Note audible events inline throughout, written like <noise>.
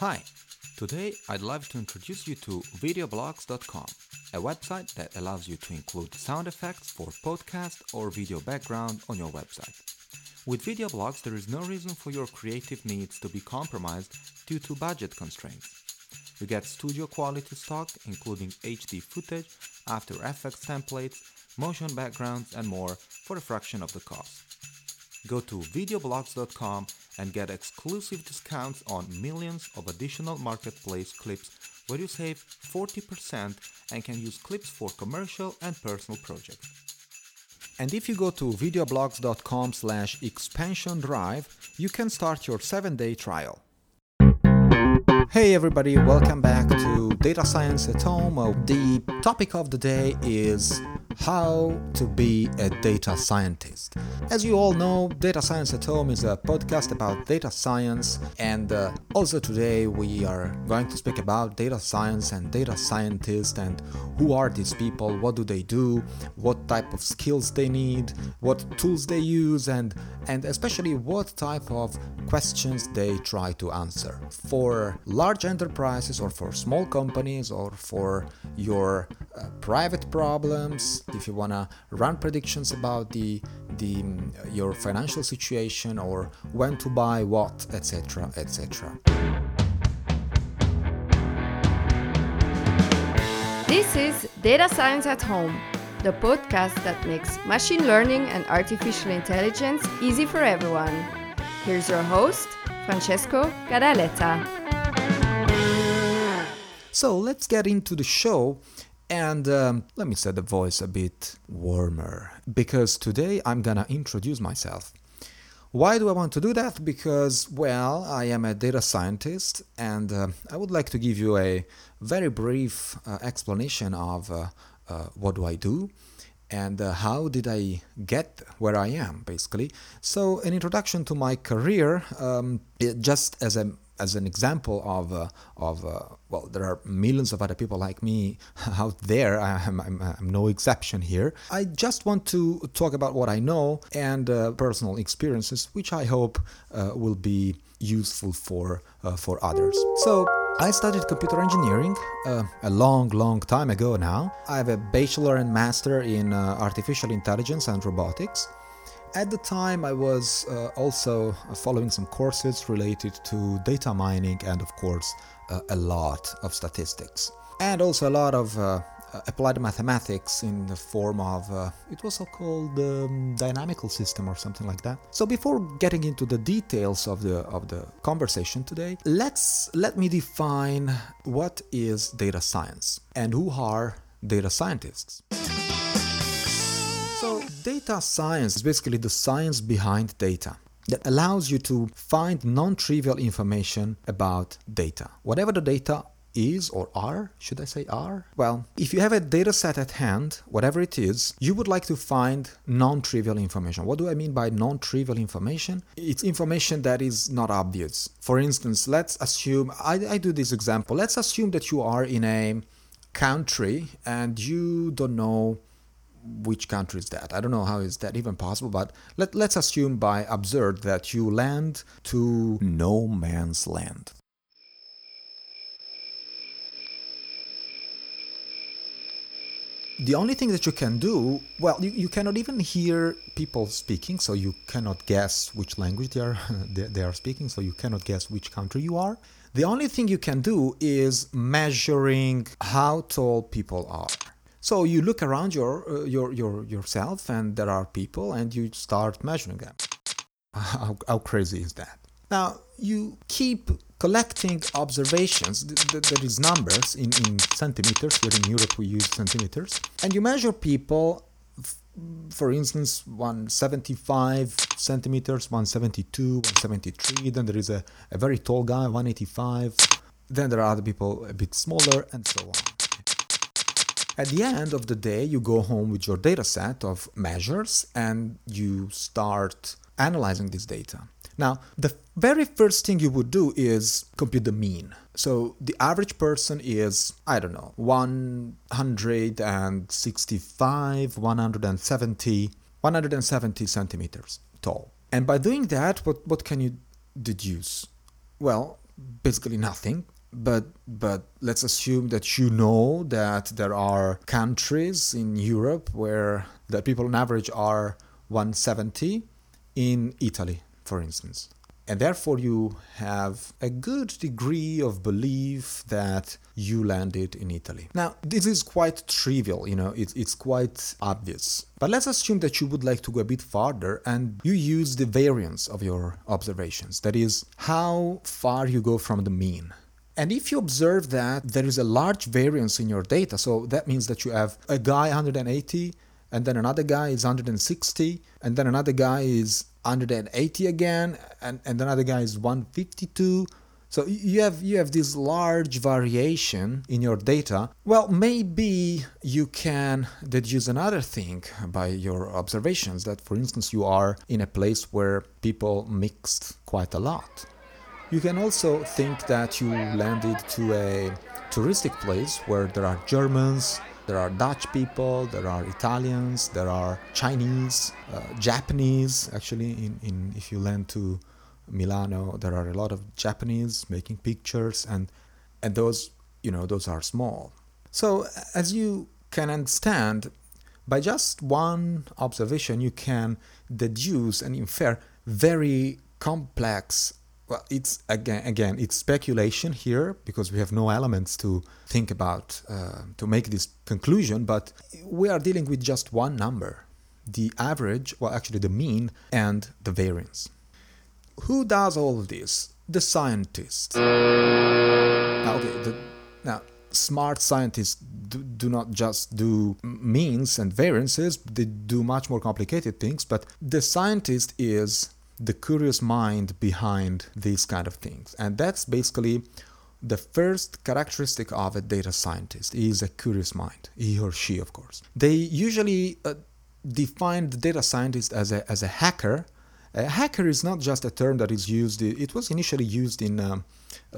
Hi, today I'd love to introduce you to videoblocks.com, a website that allows you to include sound effects for podcast or video background on your website. With VideoBlocks, there is no reason for your creative needs to be compromised due to budget constraints. You get studio quality stock, including HD footage, After Effects templates, motion backgrounds, and more for a fraction of the cost. Go to videoblocks.com and get exclusive discounts on millions of additional marketplace clips where you save 40% and can use clips for commercial and personal projects. And if you go to videoblocks.com slash expansion drive, you can start your 7-day trial. Hey everybody, welcome back to Data Science at Home. The topic of the day is how to be a data scientist. As you all know, Data Science at Home is a podcast about data science, and uh, also today we are going to speak about data science and data scientists and who are these people, what do they do, what type of skills they need, what tools they use, and and especially what type of questions they try to answer. For large enterprises or for small companies or for your uh, private problems, if you want to run predictions about the the mm, your financial situation or when to buy what, etc., etc. This is Data Science at Home, the podcast that makes machine learning and artificial intelligence easy for everyone. Here's your host, Francesco Gadaletta. So let's get into the show and um, let me set the voice a bit warmer because today I'm gonna introduce myself. Why do I want to do that? Because, well, I am a data scientist and uh, I would like to give you a very brief uh, explanation of uh, uh what do I do and uh, how did I get where I am, basically. So, an introduction to my career, um, just as a as an example of uh, of uh, well, there are millions of other people like me <laughs> out there. I'm, I'm, I'm, no exception here. I just want to talk about what I know and uh, personal experiences, which I hope uh, will be useful for uh, for others. So. I studied computer engineering uh, a long, long time ago now. I have a bachelor and master in artificial intelligence and robotics. At the time, I was uh, also uh, following some courses related to data mining and, of course, uh, a lot of statistics. And also a lot of uh, applied mathematics in the form of, uh, it was so called um, dynamical system or something like that. So before getting into the details of the, of the conversation today, let's, let me define what is data science and who are data scientists. So, data science is basically the science behind data that allows you to find non trivial information about data. Whatever the data is or are, should I say are? Well, if you have a data set at hand, whatever it is, you would like to find non trivial information. What do I mean by non trivial information? It's information that is not obvious. For instance, let's assume, I, I do this example, let's assume that you are in a country and you don't know which country is that? I don't know how is that even possible, but let, let's assume by absurd that you land to no man's land. The only thing that you can do, well, you, you cannot even hear people speaking, so you cannot guess which language they are, <laughs> they, they are speaking, so you cannot guess which country you are. The only thing you can do is measuring how tall people are. So you look around your, uh, your, your, yourself and there are people and you start measuring them. <laughs> How, how crazy is that? Now, you keep collecting observations, there is numbers in, in centimeters, here in Europe we use centimeters, and you measure people, for instance, 175 centimeters, 172, 173, then there is a, a very tall guy, 185, then there are other people a bit smaller, and so on. At the end of the day, you go home with your data set of measures and you start analyzing this data. Now, the very first thing you would do is compute the mean. So the average person is, I don't know, 165, 170, 170 centimeters tall. And by doing that, what, what can you deduce? Well, basically nothing. But but let's assume that you know that there are countries in Europe where the people on average are 170 in Italy, for instance and therefore you have a good degree of belief that you landed in Italy. Now, this is quite trivial, you know, it, it's quite obvious. But let's assume that you would like to go a bit farther and you use the variance of your observations, that is, how far you go from the mean. And if you observe that there is a large variance in your data, so that means that you have a guy 180 and then another guy is 160 and then another guy is 180 again and, and another guy is 152 so you have you have this large variation in your data. Well maybe you can deduce another thing by your observations that for instance you are in a place where people mixed quite a lot you can also think that you landed to a touristic place where there are germans there are Dutch people, there are Italians, there are Chinese, uh, Japanese. Actually, in, in if you land to Milano, there are a lot of Japanese making pictures, and and those you know those are small. So as you can understand, by just one observation, you can deduce and infer very complex well it's again again it's speculation here because we have no elements to think about uh, to make this conclusion but we are dealing with just one number the average well actually the mean and the variance. Who does all of this? The scientists. Okay, the, now smart scientists do, do, not just do means and variances they do much more complicated things but the scientist is the curious mind behind these kind of things. And that's basically the first characteristic of a data scientist is a curious mind, he or she, of course. They usually uh, define the data scientist as a, as a hacker. A hacker is not just a term that is used, it was initially used in um,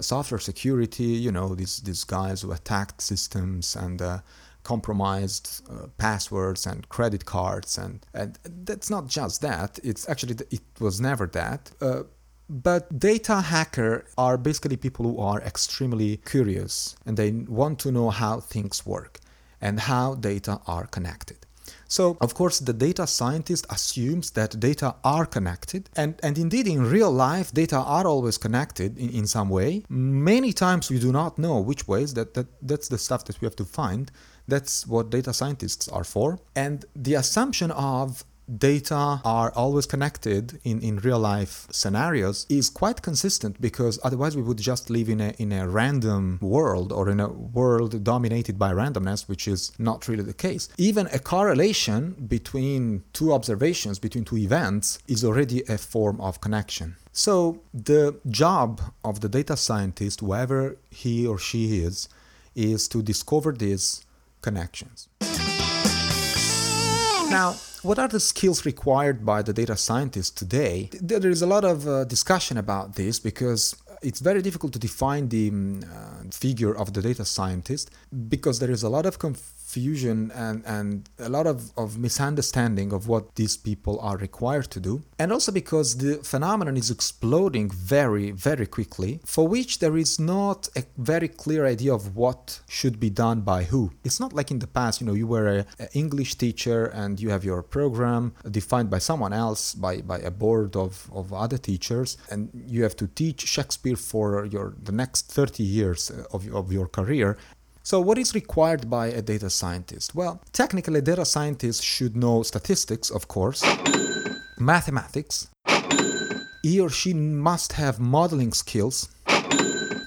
software security, you know, these, these guys who attacked systems and uh, compromised uh, passwords and credit cards and, and that's not just that it's actually it was never that uh, but data hacker are basically people who are extremely curious and they want to know how things work and how data are connected so, of course, the data scientist assumes that data are connected, and, and indeed, in real life, data are always connected in, in some way. Many times we do not know which ways, that, that, that's the stuff that we have to find. That's what data scientists are for. And the assumption of data are always connected in, in real life scenarios is quite consistent because otherwise we would just live in a, in a random world or in a world dominated by randomness, which is not really the case. Even a correlation between two observations, between two events, is already a form of connection. So the job of the data scientist, whoever he or she is, is to discover these connections. Now, what are the skills required by the data scientist today? There is a lot of uh, discussion about this because it's very difficult to define the um, uh, figure of the data scientist because there is a lot of confusion confusion and, and a lot of, of misunderstanding of what these people are required to do. And also because the phenomenon is exploding very, very quickly, for which there is not a very clear idea of what should be done by who. It's not like in the past, you know, you were an English teacher and you have your program defined by someone else, by, by a board of, of other teachers, and you have to teach Shakespeare for your the next 30 years of, of your career so, what is required by a data scientist? Well, technically, a data scientist should know statistics, of course, mathematics. He or she must have modeling skills.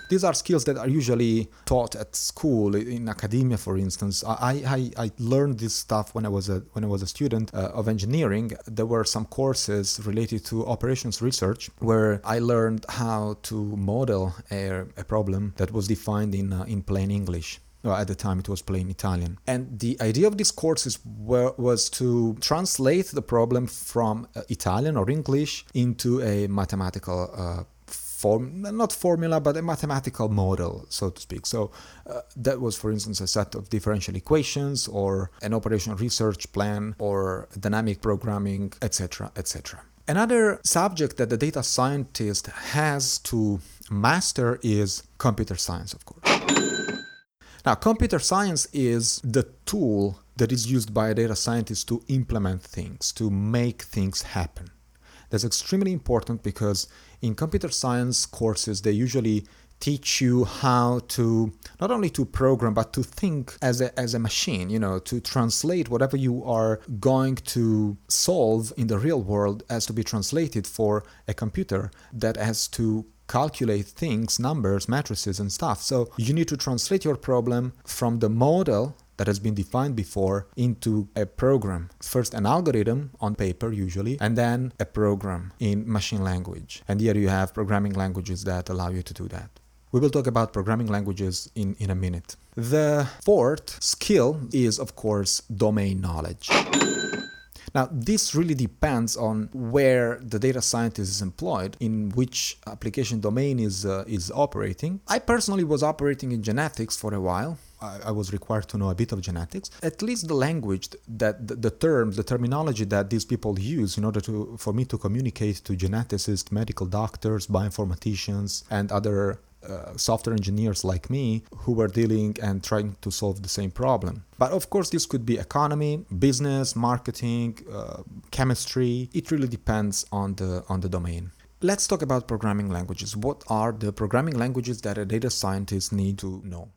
These are skills that are usually taught at school, in academia, for instance. I, I, I learned this stuff when I was a, when I was a student uh, of engineering. There were some courses related to operations research where I learned how to model a, a problem that was defined in, uh, in plain English. Well, at the time it was plain Italian. And the idea of these courses were, was to translate the problem from uh, Italian or English into a mathematical uh, form, not formula, but a mathematical model, so to speak. So uh, that was, for instance, a set of differential equations or an operational research plan or dynamic programming, etc., etc. Another subject that the data scientist has to master is computer science, of course. Now, computer science is the tool that is used by a data scientist to implement things, to make things happen. That's extremely important because in computer science courses, they usually teach you how to not only to program but to think as a, as a machine you know to translate whatever you are going to solve in the real world as to be translated for a computer that has to calculate things numbers matrices and stuff so you need to translate your problem from the model that has been defined before into a program. First, an algorithm on paper, usually, and then a program in machine language. And here you have programming languages that allow you to do that. We will talk about programming languages in, in a minute. The fourth skill is, of course, domain knowledge. Now, this really depends on where the data scientist is employed, in which application domain is, uh, is operating. I personally was operating in genetics for a while. I, was required to know a bit of genetics. At least the language that the, the terms, the terminology that these people use in order to for me to communicate to geneticists, medical doctors, bioinformaticians, and other uh, software engineers like me who were dealing and trying to solve the same problem. But of course, this could be economy, business, marketing, uh, chemistry. It really depends on the on the domain. Let's talk about programming languages. What are the programming languages that a data scientist need to know?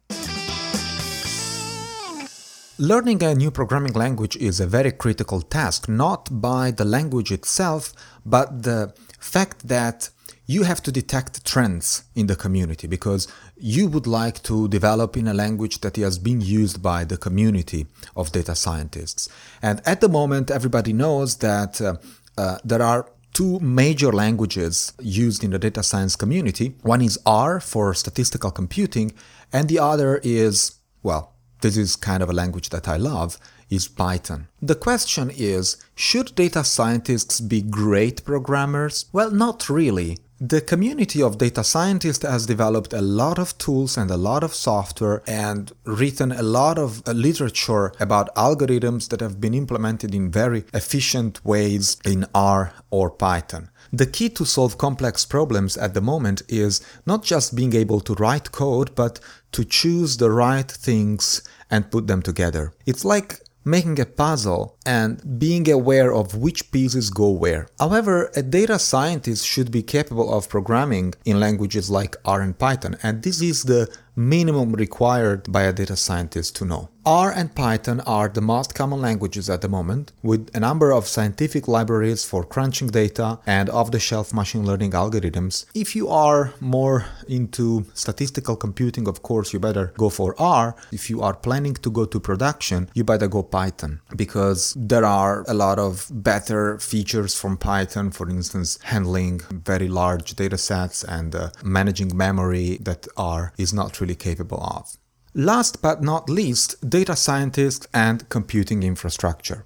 Learning a new programming language is a very critical task, not by the language itself, but the fact that you have to detect trends in the community because you would like to develop in a language that has been used by the community of data scientists. And at the moment, everybody knows that uh, uh, there are two major languages used in the data science community. One is R for statistical computing, and the other is, well, this is kind of a language that I love, is Python. The question is, should data scientists be great programmers? Well, not really. The community of data scientists has developed a lot of tools and a lot of software and written a lot of uh, literature about algorithms that have been implemented in very efficient ways in R or Python. The key to solve complex problems at the moment is not just being able to write code, but to choose the right things and put them together. It's like making a puzzle and being aware of which pieces go where. However, a data scientist should be capable of programming in languages like R and Python, and this is the minimum required by a data scientist to know. R and Python are the most common languages at the moment, with a number of scientific libraries for crunching data and off the shelf machine learning algorithms. If you are more into statistical computing, of course, you better go for R. If you are planning to go to production, you better go Python because there are a lot of better features from Python, for instance, handling very large data sets and uh, managing memory that R is not really capable of. Last but not least, data scientists and computing infrastructure.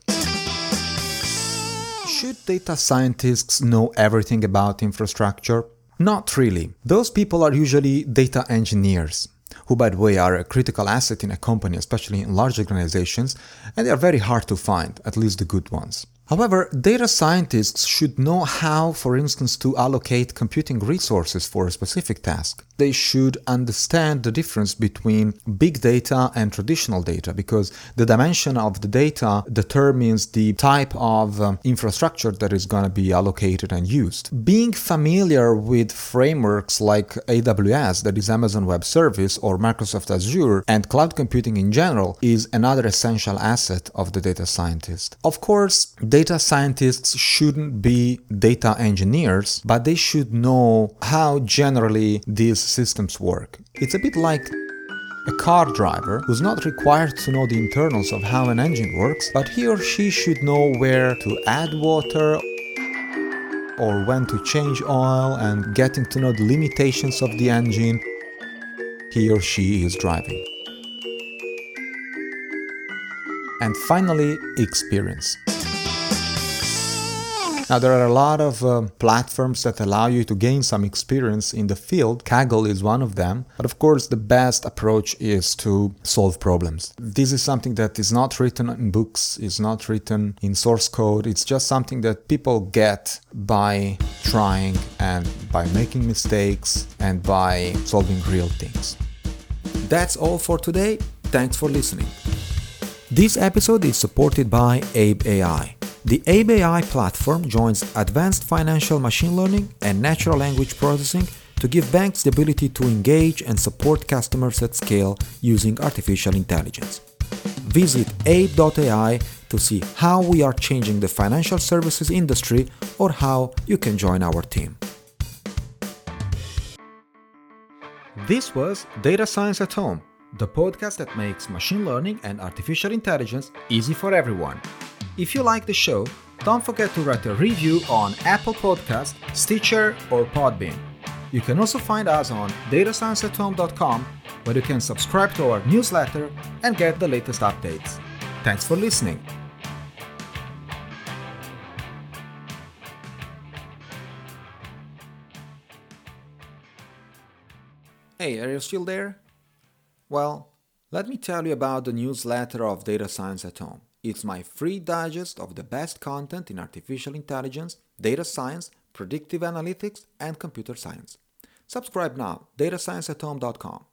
Should data scientists know everything about infrastructure? Not really. Those people are usually data engineers, who, by the way, are a critical asset in a company, especially in large organizations, and they are very hard to find, at least the good ones. However, data scientists should know how, for instance, to allocate computing resources for a specific task. They should understand the difference between big data and traditional data because the dimension of the data determines the type of um, infrastructure that is going to be allocated and used. Being familiar with frameworks like AWS, that is Amazon Web Service, or Microsoft Azure, and cloud computing in general is another essential asset of the data scientist. Of course, data scientists shouldn't be data engineers, but they should know how generally these systems work. It's a bit like a car driver who's not required to know the internals of how an engine works, but he or she should know where to add water or when to change oil and getting to know the limitations of the engine he or she is driving. And finally, experience. Now, there are a lot of uh, platforms that allow you to gain some experience in the field. Kaggle is one of them. But of course, the best approach is to solve problems. This is something that is not written in books, is not written in source code. It's just something that people get by trying and by making mistakes and by solving real things. That's all for today. Thanks for listening. This episode is supported by Abe AI. The Abe AI platform joins advanced financial machine learning and natural language processing to give banks the ability to engage and support customers at scale using artificial intelligence. Visit abe.ai to see how we are changing the financial services industry or how you can join our team. This was Data Science at Home, the podcast that makes machine learning and artificial intelligence easy for everyone. If you like the show, don't forget to write a review on Apple Podcast, Stitcher, or Podbean. You can also find us on datascienceathome.com where you can subscribe to our newsletter and get the latest updates. Thanks for listening. Hey, are you still there? Well, let me tell you about the newsletter of Data Science at Home. It's my free digest of the best content in artificial intelligence, data science, predictive analytics, and computer science. Subscribe now, datascienceathome.com.